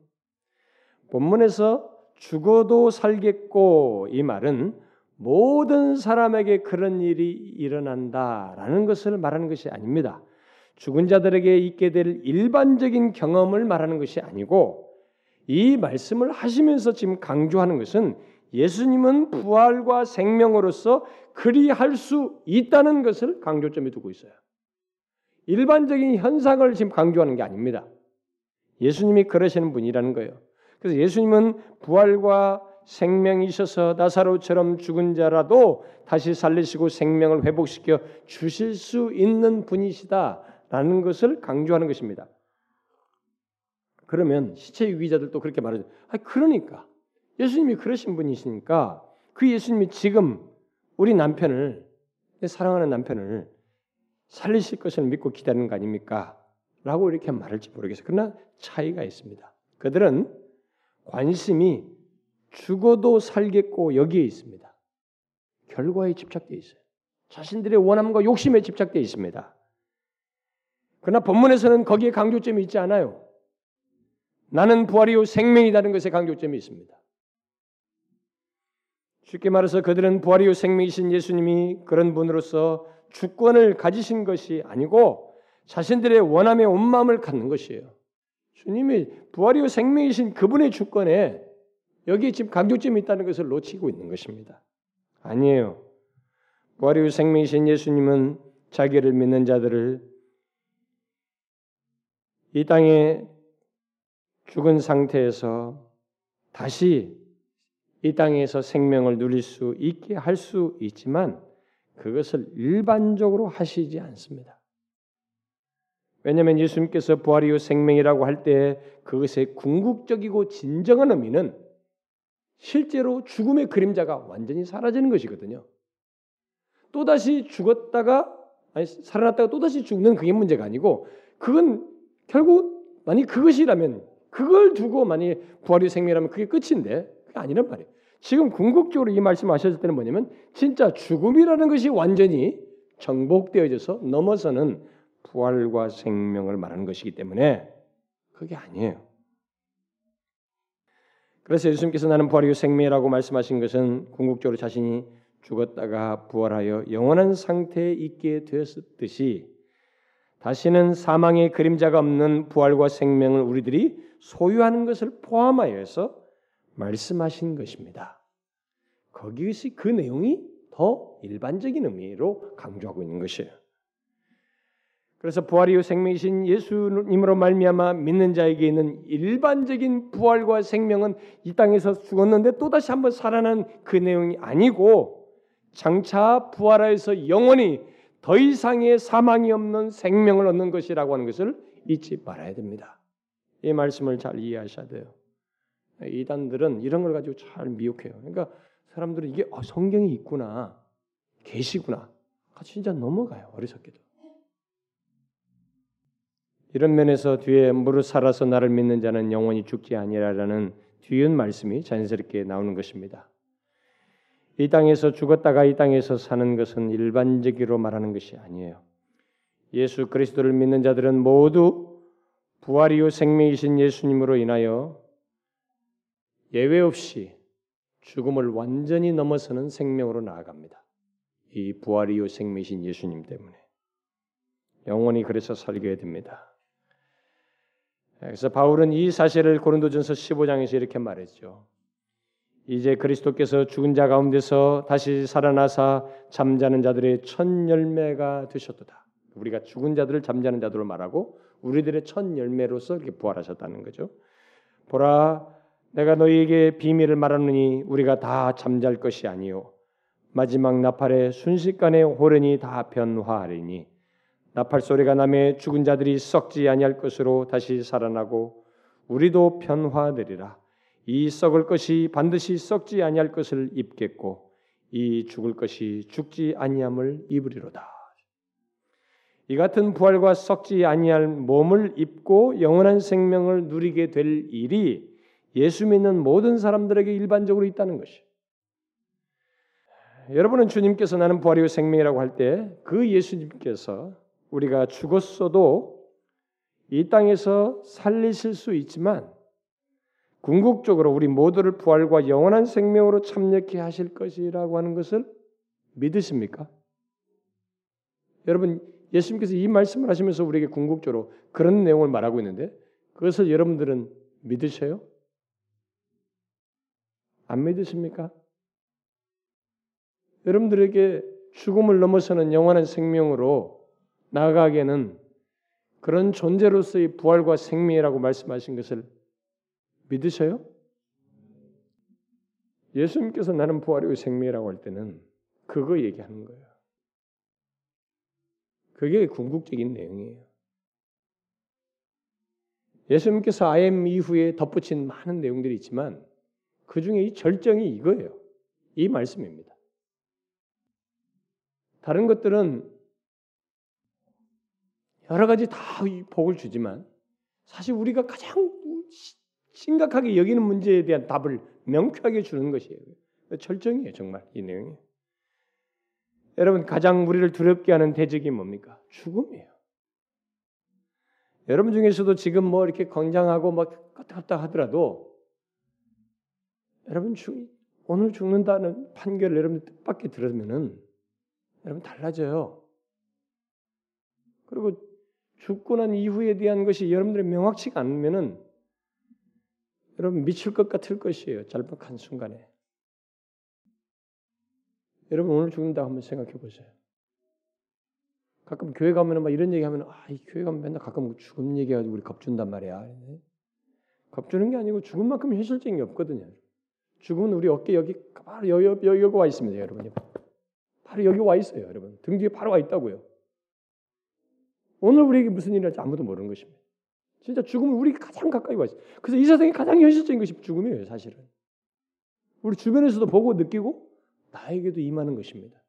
본문에서 죽어도 살겠고 이 말은 모든 사람에게 그런 일이 일어난다라는 것을 말하는 것이 아닙니다. 죽은 자들에게 있게 될 일반적인 경험을 말하는 것이 아니고 이 말씀을 하시면서 지금 강조하는 것은 예수님은 부활과 생명으로서 그리할 수 있다는 것을 강조점에 두고 있어요. 일반적인 현상을 지금 강조하는 게 아닙니다. 예수님이 그러시는 분이라는 거예요. 그래서 예수님은 부활과 생명이셔서 나사로처럼 죽은 자라도 다시 살리시고 생명을 회복시켜 주실 수 있는 분이시다 라는 것을 강조하는 것입니다. 그러면 시체 유기자들도 그렇게 말하죠. 아, 그러니까 예수님이 그러신 분이시니까 그 예수님이 지금 우리 남편을 사랑하는 남편을 살리실 것을 믿고 기다리는 거 아닙니까? 라고 이렇게 말할지 모르겠어요. 그러나 차이가 있습니다. 그들은 관심이 죽어도 살겠고 여기에 있습니다. 결과에 집착되어 있어요. 자신들의 원함과 욕심에 집착되어 있습니다. 그러나 본문에서는 거기에 강조점이 있지 않아요. 나는 부활이요 생명이라는 것에 강조점이 있습니다. 쉽게 말해서 그들은 부활이요 생명이신 예수님이 그런 분으로서 주권을 가지신 것이 아니고 자신들의 원함에 온 마음을 갖는 것이에요. 주님이 부활이요 생명이신 그분의 주권에 여기에 지금 강조점이 있다는 것을 놓치고 있는 것입니다. 아니에요. 부활이요 생명이신 예수님은 자기를 믿는 자들을 이 땅에 죽은 상태에서 다시 이 땅에서 생명을 누릴 수 있게 할 수 있지만 그것을 일반적으로 하시지 않습니다. 왜냐하면 예수님께서 부활이요 생명이라고 할 때 그것의 궁극적이고 진정한 의미는 실제로 죽음의 그림자가 완전히 사라지는 것이거든요. 또다시 죽었다가 아니 살아났다가 또다시 죽는 그게 문제가 아니고 그건 결국 만약 그것이라면 그걸 두고 만약 부활이 생명이라면 그게 끝인데 그게 아니란 말이에요. 지금 궁극적으로 이 말씀 하셨을 때는 뭐냐면 진짜 죽음이라는 것이 완전히 정복되어져서 넘어서는 부활과 생명을 말하는 것이기 때문에 그게 아니에요. 그래서 예수님께서 나는 부활이요 생명이라고 말씀하신 것은 궁극적으로 자신이 죽었다가 부활하여 영원한 상태에 있게 되었듯이 다시는 사망의 그림자가 없는 부활과 생명을 우리들이 소유하는 것을 포함하여서 말씀하신 것입니다. 거기서 그 내용이 더 일반적인 의미로 강조하고 있는 것이에요. 그래서 부활이요 생명이신 예수님으로 말미암아 믿는 자에게 있는 일반적인 부활과 생명은 이 땅에서 죽었는데 또 다시 한번 살아난 그 내용이 아니고 장차 부활하여서 영원히 더 이상의 사망이 없는 생명을 얻는 것이라고 하는 것을 잊지 말아야 됩니다. 이 말씀을 잘 이해하셔야 돼요. 이단들은 이런 걸 가지고 잘 미혹해요. 그러니까 사람들은 이게 아, 성경이 있구나, 계시구나, 진짜 넘어가요 어리석게도. 이런 면에서 뒤에 무릇 살아서 나를 믿는 자는 영원히 죽지 아니라라는 뒤은 말씀이 자연스럽게 나오는 것입니다. 이 땅에서 죽었다가 이 땅에서 사는 것은 일반적으로 말하는 것이 아니에요. 예수 그리스도를 믿는 자들은 모두 부활이요 생명이신 예수님으로 인하여 예외 없이 죽음을 완전히 넘어서는 생명으로 나아갑니다. 이 부활이요 생명이신 예수님 때문에 영원히 그래서 살게 됩니다. 그래서 바울은 이 사실을 고린도전서 15장에서 이렇게 말했죠. 이제 그리스도께서 죽은 자 가운데서 다시 살아나사 잠자는 자들의 첫 열매가 되셨도다. 우리가 죽은 자들을 잠자는 자들로 말하고 우리들의 첫 열매로서 이렇게 부활하셨다는 거죠. 보라, 내가 너희에게 비밀을 말하느니 우리가 다 잠잘 것이 아니요 마지막 나팔에 순식간에 호련이 다 변화하리니 나팔 소리가 남에 죽은 자들이 썩지 아니할 것으로 다시 살아나고 우리도 변화되리라. 이 썩을 것이 반드시 썩지 아니할 것을 입겠고 이 죽을 것이 죽지 아니함을 입으리로다. 이 같은 부활과 썩지 아니할 몸을 입고 영원한 생명을 누리게 될 일이 예수 믿는 모든 사람들에게 일반적으로 있다는 것이. 여러분은 주님께서 나는 부활이요 생명이라고 할 때 그 예수님께서 우리가 죽었어도 이 땅에서 살리실 수 있지만 궁극적으로 우리 모두를 부활과 영원한 생명으로 참여케 하실 것이라고 하는 것을 믿으십니까? 여러분 예수님께서 이 말씀을 하시면서 우리에게 궁극적으로 그런 내용을 말하고 있는데 그것을 여러분들은 믿으셔요? 안 믿으십니까? 여러분들에게 죽음을 넘어서는 영원한 생명으로 나아가기에는 그런 존재로서의 부활과 생명이라고 말씀하신 것을 믿으셔요? 예수님께서 나는 부활이고 생명이라고 할 때는 그거 얘기하는 거예요. 그게 궁극적인 내용이에요. 예수님께서 아엠 이후에 덧붙인 많은 내용들이 있지만 그 중에 이 절정이 이거예요. 이 말씀입니다. 다른 것들은 여러 가지 다 복을 주지만 사실 우리가 가장 심각하게 여기는 문제에 대한 답을 명쾌하게 주는 것이에요. 절정이에요, 정말 이 내용이. 여러분 가장 우리를 두렵게 하는 대적이 뭡니까? 죽음이에요. 여러분 중에서도 지금 뭐 이렇게 건장하고 막 껐다 하더라도 여러분 죽, 오늘 죽는다는 판결을 여러분 뜻밖에 들으면은 여러분 달라져요. 그리고 죽고 난 이후에 대한 것이 여러분들이 명확치가 않으면은 여러분 미칠 것 같을 것이에요. 짧은 순간에. 여러분 오늘 죽는다 한번 생각해 보세요. 가끔 교회 가면은 막 이런 얘기 하면 아 이 교회 가면 맨날 가끔 죽음 얘기해 가지고 우리 겁준단 말이야. 겁주는 게 아니고 죽은 만큼 현실적인 게 없거든요. 죽음은 우리 어깨 여기 바로 여기, 여기, 여기 와 있습니다, 여러분. 바로 여기 와 있어요, 여러분. 등 뒤에 바로 와 있다고요. 오늘 우리에게 무슨 일이 날지 아무도 모르는 것입니다. 진짜 죽음은 우리 가장 가까이 와 있어요. 그래서 이 세상에 가장 현실적인 것이 죽음이에요, 사실은. 우리 주변에서도 보고 느끼고 나에게도 임하는 것입니다.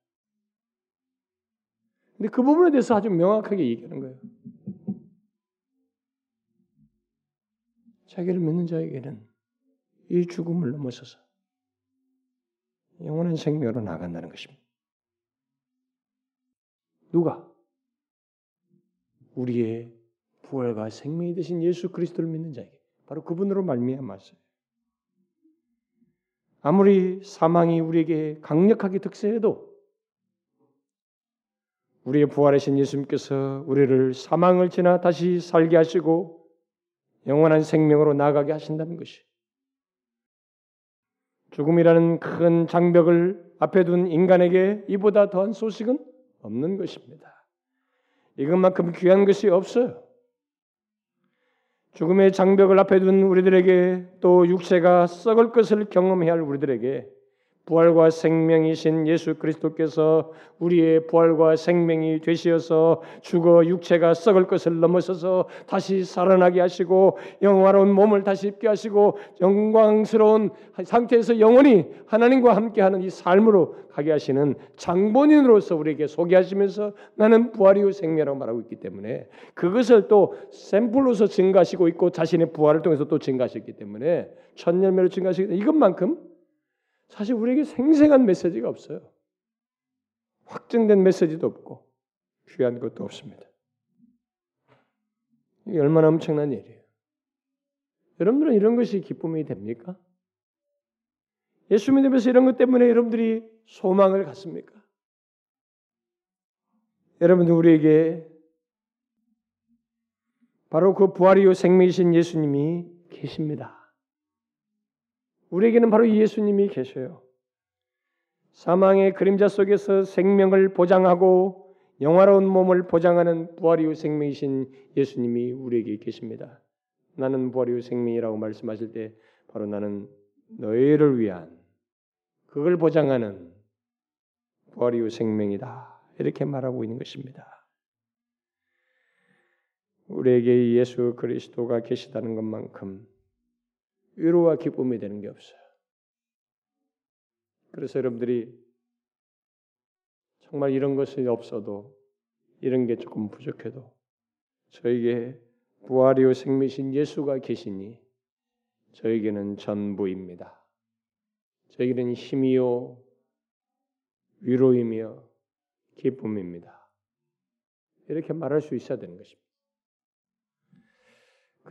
근데 그 부분에 대해서 아주 명확하게 얘기하는 거예요. 자기를 믿는 자에게는 이 죽음을 넘어서서 영원한 생명으로 나간다는 것입니다. 누가? 우리의 부활과 생명이 되신 예수 그리스도를 믿는 자에게 바로 그분으로 말미암았어요. 아무리 사망이 우리에게 강력하게 득세해도 우리의 부활하신 예수님께서 우리를 사망을 지나 다시 살게 하시고 영원한 생명으로 나가게 하신다는 것이 죽음이라는 큰 장벽을 앞에 둔 인간에게 이보다 더한 소식은 없는 것입니다. 이것만큼 귀한 것이 없어요. 죽음의 장벽을 앞에 둔 우리들에게 또 육체가 썩을 것을 경험해야 할 우리들에게 부활과 생명이신 예수 그리스도께서 우리의 부활과 생명이 되시어서 죽어 육체가 썩을 것을 넘어서서 다시 살아나게 하시고 영화로운 몸을 다시 입게 하시고 영광스러운 상태에서 영원히 하나님과 함께하는 이 삶으로 가게 하시는 장본인으로서 우리에게 소개하시면서 나는 부활이요 생명이라고 말하고 있기 때문에 그것을 또 샘플로서 증가하시고 있고 자신의 부활을 통해서 또 증가하셨기 때문에 천년매로 증가하시기 이것만큼 사실 우리에게 생생한 메시지가 없어요. 확정된 메시지도 없고 귀한 것도 없습니다. 이게 얼마나 엄청난 일이에요. 여러분들은 이런 것이 기쁨이 됩니까? 예수 믿으면서 이런 것 때문에 여러분들이 소망을 갖습니까? 여러분들 우리에게 바로 그 부활이요 생명이신 예수님이 계십니다. 우리에게는 바로 예수님이 계셔요. 사망의 그림자 속에서 생명을 보장하고 영화로운 몸을 보장하는 부활 이후 생명이신 예수님이 우리에게 계십니다. 나는 부활 이후 생명이라고 말씀하실 때 바로 나는 너희를 위한 그걸 보장하는 부활 이후 생명이다. 이렇게 말하고 있는 것입니다. 우리에게 예수 그리스도가 계시다는 것만큼 위로와 기쁨이 되는 게 없어요. 그래서 여러분들이 정말 이런 것이 없어도 이런 게 조금 부족해도 저에게 부활이요 생미신 예수가 계시니 저에게는 전부입니다. 저에게는 힘이요 위로이며 기쁨입니다. 이렇게 말할 수 있어야 되는 것입니다.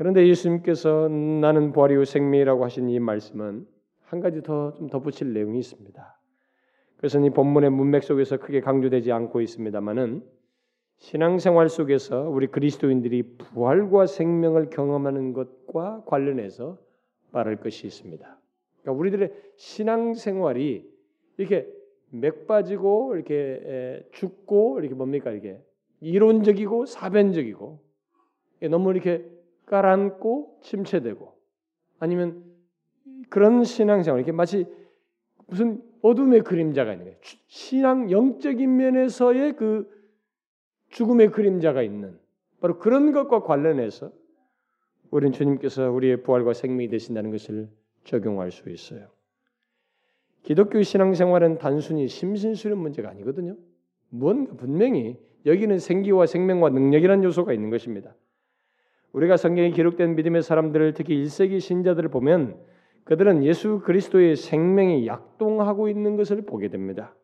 그런데 예수님께서 나는 부활이요 생명이라고 하신 이 말씀은 한 가지 더 좀 덧붙일 내용이 있습니다. 그것은 이 본문의 문맥 속에서 크게 강조되지 않고 있습니다만은 신앙생활 속에서 우리 그리스도인들이 부활과 생명을 경험하는 것과 관련해서 말할 것이 있습니다. 그러니까 우리들의 신앙생활이 이렇게 맥 빠지고 이렇게 죽고 이렇게 뭡니까 이게 이론적이고 사변적이고 너무 이렇게 깔아앉고 침체되고 아니면 그런 신앙생활 이렇게 마치 무슨 어둠의 그림자가 있는 거예요. 신앙 영적인 면에서의 그 죽음의 그림자가 있는 바로 그런 것과 관련해서 우리는 주님께서 우리의 부활과 생명이 되신다는 것을 적용할 수 있어요. 기독교 신앙생활은 단순히 심신수련 문제가 아니거든요. 뭔가 분명히 여기는 생기와 생명과 능력이라는 요소가 있는 것입니다. 우리가 성경에 기록된 믿음의 사람들을 특히 1세기 신자들을 보면 그들은 예수 그리스도의 생명이 약동하고 있는 것을 보게 됩니다.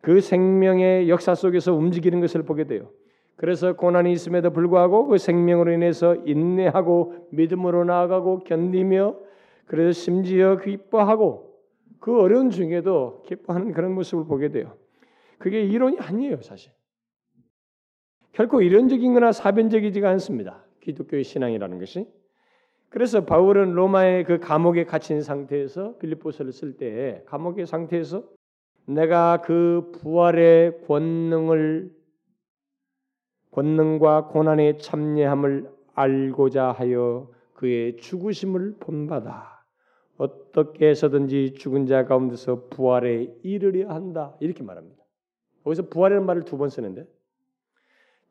그 생명의 역사 속에서 움직이는 것을 보게 돼요. 그래서 고난이 있음에도 불구하고 그 생명으로 인해서 인내하고 믿음으로 나아가고 견디며 그래서 심지어 기뻐하고 그 어려운 중에도 기뻐하는 그런 모습을 보게 돼요. 그게 이론이 아니에요, 사실. 결코 이론적인 거나 사변적이지가 않습니다. 기독교의 신앙이라는 것이. 그래서 바울은 로마의 그 감옥에 갇힌 상태에서 빌립보서를 쓸때 감옥의 상태에서 내가 그 부활의 권능을 권능과 고난의 참여함을 알고자 하여 그의 죽으심을 본받아 어떻게 해서든지 죽은 자 가운데서 부활에 이르려 한다 이렇게 말합니다. 거기서 부활이라는 말을 두 번 쓰는데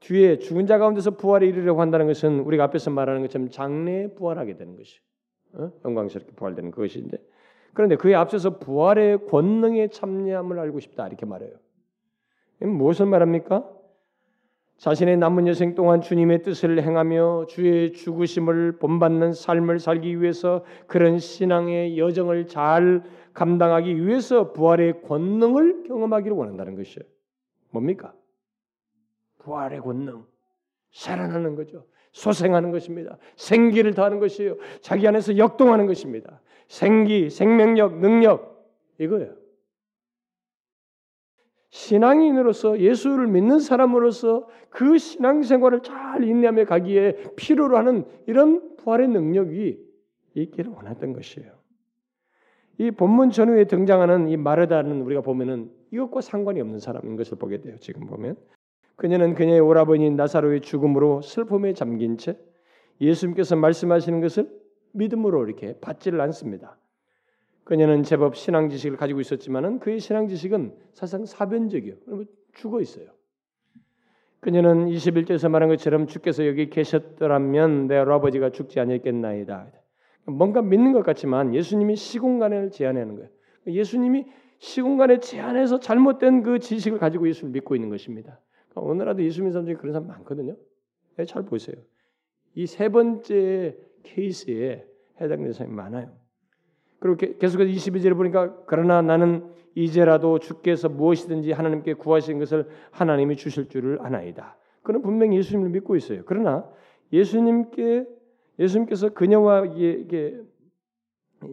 뒤에 죽은 자 가운데서 부활에 이르려고 한다는 것은 우리가 앞에서 말하는 것처럼 장래에 부활하게 되는 것이 어? 영광스럽게 부활되는 것인데 그런데 그에 앞서서 부활의 권능에 참여함을 알고 싶다 이렇게 말해요. 무엇을 말합니까? 자신의 남은 여생 동안 주님의 뜻을 행하며 주의 죽으심을 본받는 삶을 살기 위해서 그런 신앙의 여정을 잘 감당하기 위해서 부활의 권능을 경험하기를 원한다는 것이에요. 뭡니까? 부활의 권능, 살아나는 거죠. 소생하는 것입니다. 생기를 더하는 것이에요. 자기 안에서 역동하는 것입니다. 생기, 생명력, 능력 이거예요. 신앙인으로서 예수를 믿는 사람으로서 그 신앙생활을 잘 인내하며 가기에 필요로 하는 이런 부활의 능력이 있기를 원했던 것이에요. 이 본문 전후에 등장하는 이 마르다는 우리가 보면은 이것과 상관이 없는 사람인 것을 보게 돼요. 지금 보면 그녀는 그녀의 오라버니 나사로의 죽음으로 슬픔에 잠긴 채 예수님께서 말씀하시는 것을 믿음으로 이렇게 받지를 않습니다. 그녀는 제법 신앙 지식을 가지고 있었지만은 그의 신앙 지식은 사실상 사변적이요. 죽어 있어요. 그녀는 21절에서 말한 것처럼 주께서 여기 계셨더라면 내 아버지가 죽지 아니겠나이다. 뭔가 믿는 것 같지만 예수님이 시공간을 제한하는 거예요. 예수님이 시공간에 제한해서 잘못된 그 지식을 가지고 예수를 믿고 있는 것입니다. 오늘날도 예수 믿는 사람 중에 그런 사람 많거든요. 네, 잘 보세요. 이 세 번째 케이스에 해당되는 사람이 많아요. 그리고 계속해서 22절에 보니까 그러나 나는 이제라도 주께서 무엇이든지 하나님께 구하신 것을 하나님이 주실 줄을 아나이다. 그는 분명히 예수님을 믿고 있어요. 그러나 예수님께 예수님께서 그녀와 이게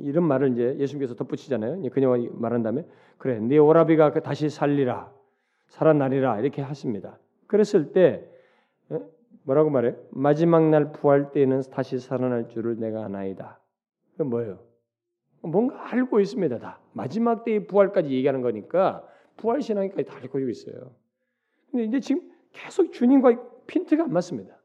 이런 말을 이제 예수님께서 덧붙이잖아요. 그녀와 말한 다음에 그래, 네 오라비가 다시 살리라. 살아나리라 이렇게 하십니다. 그랬을 때 뭐라고 말해? 마지막 날 부활 때에는 다시 살아날 줄을 내가 아나이다. 그 뭐예요? 뭔가 알고 있습니다. 다 마지막 때의 부활까지 얘기하는 거니까 부활 신앙까지 다 알고 있어요. 근데 이제 지금 계속 주님과 핀트가 안 맞습니다.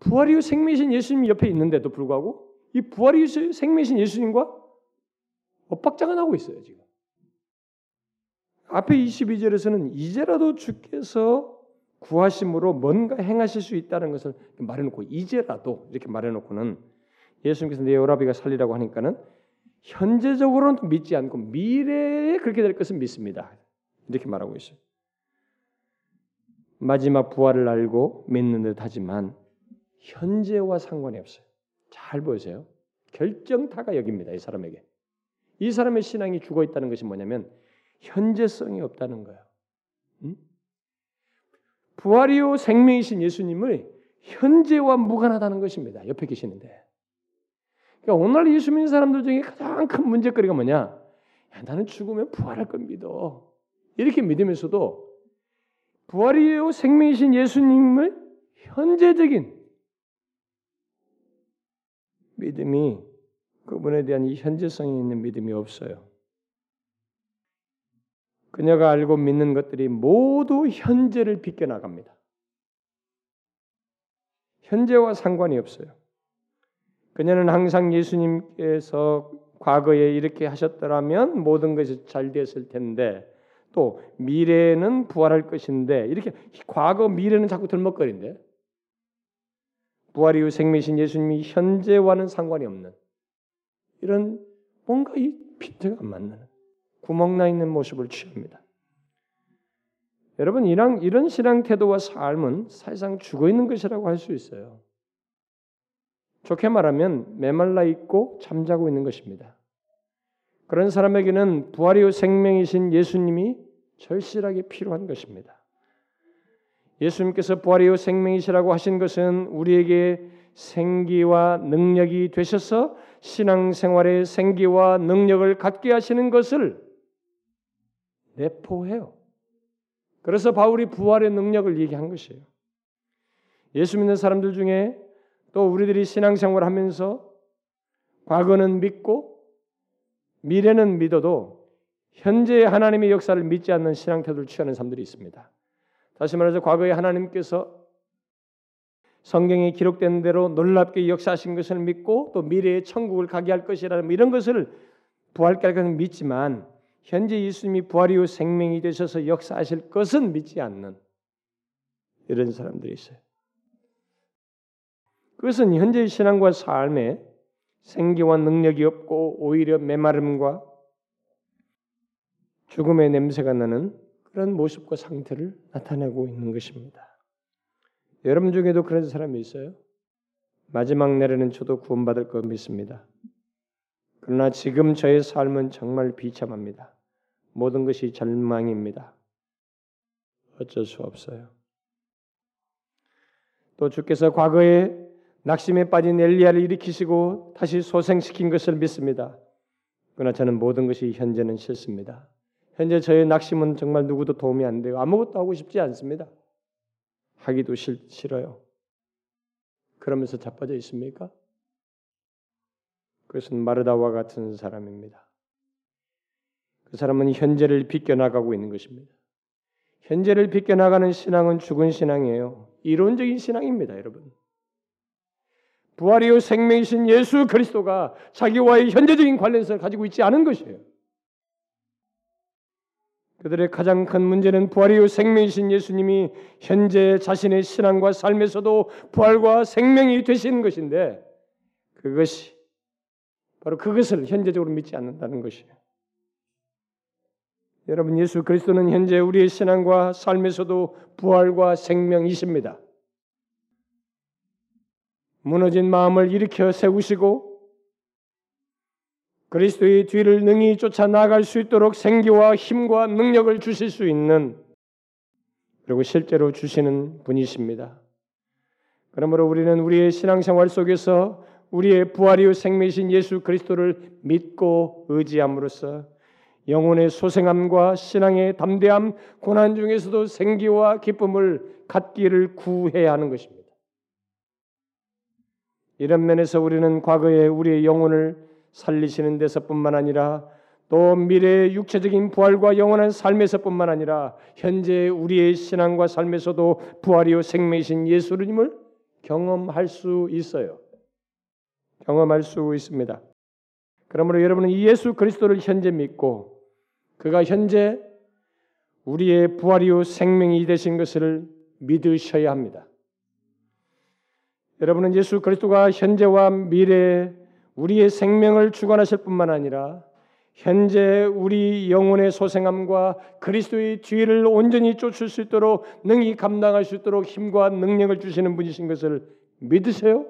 부활 이후 생명이신 예수님 옆에 있는데도 불구하고 이 부활 이후 생명이신 예수님과 엇박자가 나고 있어요 지금. 앞에 22절에서는 이제라도 주께서 구하심으로 뭔가 행하실 수 있다는 것을 말해놓고 이제라도 이렇게 말해놓고는 예수님께서 내 오라비가 살리라고 하니까는 현재적으로는 믿지 않고 미래에 그렇게 될 것은 믿습니다. 이렇게 말하고 있어요. 마지막 부활을 알고 믿는 듯 하지만 현재와 상관이 없어요. 잘 보세요. 결정타가 여기입니다. 이 사람에게. 이 사람의 신앙이 죽어 있다는 것이 뭐냐면 현재성이 없다는 거예요. 응? 부활이요 생명이신 예수님을 현재와 무관하다는 것입니다. 옆에 계시는데. 그러니까 오늘 예수 믿는 사람들 중에 가장 큰 문제거리가 뭐냐? 야, 나는 죽으면 부활할 걸 믿어. 이렇게 믿으면서도 부활이요 생명이신 예수님을 현재적인 믿음이 그분에 대한 이 현재성이 있는 믿음이 없어요. 그녀가 알고 믿는 것들이 모두 현재를 비껴나갑니다. 현재와 상관이 없어요. 그녀는 항상 예수님께서 과거에 이렇게 하셨더라면 모든 것이 잘 됐을 텐데 또 미래는 부활할 것인데 이렇게 과거 미래는 자꾸 들먹거린데 부활 이후 생명이신 예수님이 현재와는 상관이 없는 이런 뭔가 이 피트가 안 맞는 구멍 나 있는 모습을 취합니다. 여러분 이런 이런 신앙 태도와 삶은 사실상 죽어 있는 것이라고 할 수 있어요. 좋게 말하면 메말라 있고 잠자고 있는 것입니다. 그런 사람에게는 부활이요 생명이신 예수님이 절실하게 필요한 것입니다. 예수님께서 부활이요 생명이시라고 하신 것은 우리에게 생기와 능력이 되셔서 신앙생활의 생기와 능력을 갖게 하시는 것을 내포해요. 그래서 바울이 부활의 능력을 얘기한 것이에요. 예수 믿는 사람들 중에 또 우리들이 신앙생활을 하면서 과거는 믿고 미래는 믿어도 현재 하나님의 역사를 믿지 않는 신앙 태도를 취하는 사람들이 있습니다. 다시 말해서 과거에 하나님께서 성경에 기록된 대로 놀랍게 역사하신 것을 믿고 또 미래의 천국을 가게 할 것이라는 이런 것을 부활까지는 믿지만 현재 예수님이 부활 이 후 생명이 되셔서 역사하실 것은 믿지 않는 이런 사람들이 있어요. 그것은 현재의 신앙과 삶에 생기와 능력이 없고 오히려 메마름과 죽음의 냄새가 나는 그런 모습과 상태를 나타내고 있는 것입니다. 여러분 중에도 그런 사람이 있어요? 마지막 날에는 저도 구원받을 거 믿습니다. 그러나 지금 저의 삶은 정말 비참합니다. 모든 것이 절망입니다. 어쩔 수 없어요. 또 주께서 과거에 낙심에 빠진 엘리야를 일으키시고 다시 소생시킨 것을 믿습니다. 그러나 저는 모든 것이 현재는 싫습니다. 현재 저의 낙심은 정말 누구도 도움이 안 돼요. 아무것도 하고 싶지 않습니다. 하기도 싫, 싫어요. 그러면서 자빠져 있습니까? 그것은 마르다와 같은 사람입니다. 그 사람은 현재를 비껴나가고 있는 것입니다. 현재를 비껴나가는 신앙은 죽은 신앙이에요. 이론적인 신앙입니다, 여러분. 부활이요 생명이신 예수 그리스도가 자기와의 현재적인 관련성을 가지고 있지 않은 것이에요. 그들의 가장 큰 문제는 부활이요 생명이신 예수님이 현재 자신의 신앙과 삶에서도 부활과 생명이 되시는 것인데 그것이 바로 그것을 현재적으로 믿지 않는다는 것이에요. 여러분 예수 그리스도는 현재 우리의 신앙과 삶에서도 부활과 생명이십니다. 무너진 마음을 일으켜 세우시고 그리스도의 뒤를 능히 쫓아 나갈 수 있도록 생기와 힘과 능력을 주실 수 있는 그리고 실제로 주시는 분이십니다. 그러므로 우리는 우리의 신앙생활 속에서 우리의 부활이요 생명이신 예수 그리스도를 믿고 의지함으로써 영혼의 소생함과 신앙의 담대함, 고난 중에서도 생기와 기쁨을 갖기를 구해야 하는 것입니다. 이런 면에서 우리는 과거에 우리의 영혼을 살리시는 데서뿐만 아니라 또 미래의 육체적인 부활과 영원한 삶에서뿐만 아니라 현재 우리의 신앙과 삶에서도 부활이요 생명이신 예수님을 경험할 수 있어요. 경험할 수 있습니다. 그러므로 여러분은 이 예수 그리스도를 현재 믿고 그가 현재 우리의 부활이요 생명이 되신 것을 믿으셔야 합니다. 여러분은 예수 그리스도가 현재와 미래에 우리의 생명을 주관하실 뿐만 아니라 현재 우리 영혼의 소생함과 그리스도의 뒤를 온전히 쫓을 수 있도록 능히 감당할 수 있도록 힘과 능력을 주시는 분이신 것을 믿으세요?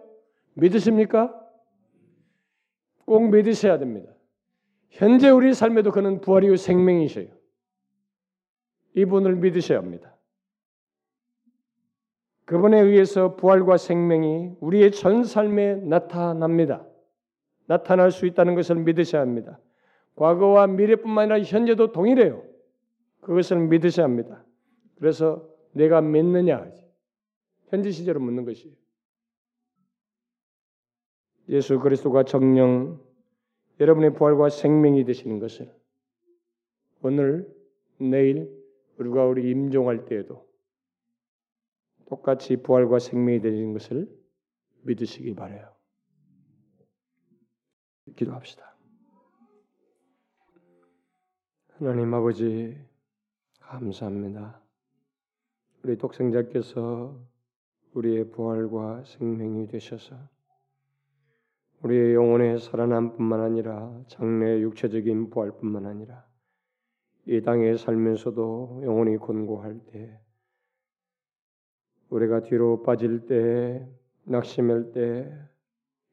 믿으십니까? 꼭 믿으셔야 됩니다. 현재 우리 삶에도 그는 부활이요 생명이셔요. 이분을 믿으셔야 합니다. 그분에 의해서 부활과 생명이 우리의 전 삶에 나타납니다. 나타날 수 있다는 것을 믿으셔야 합니다. 과거와 미래뿐만 아니라 현재도 동일해요. 그것을 믿으셔야 합니다. 그래서 내가 믿느냐 현재 시제로 묻는 것이에요. 예수 그리스도가 정령 여러분의 부활과 생명이 되시는 것을 오늘 내일 우리가 우리 임종할 때에도 똑같이 부활과 생명이 되는 것을 믿으시기 바래요. 기도합시다. 하나님 아버지 감사합니다. 우리 독생자께서 우리의 부활과 생명이 되셔서 우리의 영혼의 살아남뿐만 아니라 장래 육체적인 부활뿐만 아니라 이 땅에 살면서도 영혼이 곤고할 때 우리가 뒤로 빠질 때 낙심할 때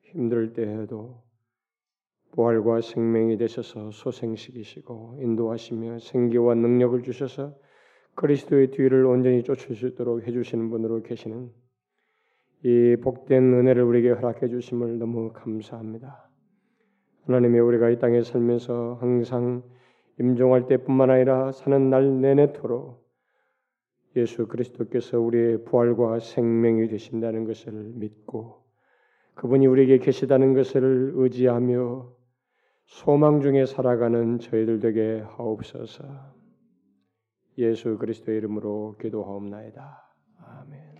힘들 때에도 부활과 생명이 되셔서 소생시키시고 인도하시며 생기와 능력을 주셔서 그리스도의 뒤를 온전히 쫓을 수 있도록 해주시는 분으로 계시는 이 복된 은혜를 우리에게 허락해 주심을 너무 감사합니다. 하나님이 우리가 이 땅에 살면서 항상 임종할 때뿐만 아니라 사는 날 내내토록 예수 그리스도께서 우리의 부활과 생명이 되신다는 것을 믿고 그분이 우리에게 계시다는 것을 의지하며 소망 중에 살아가는 저희들 되게 하옵소서. 예수 그리스도의 이름으로 기도하옵나이다. 아멘.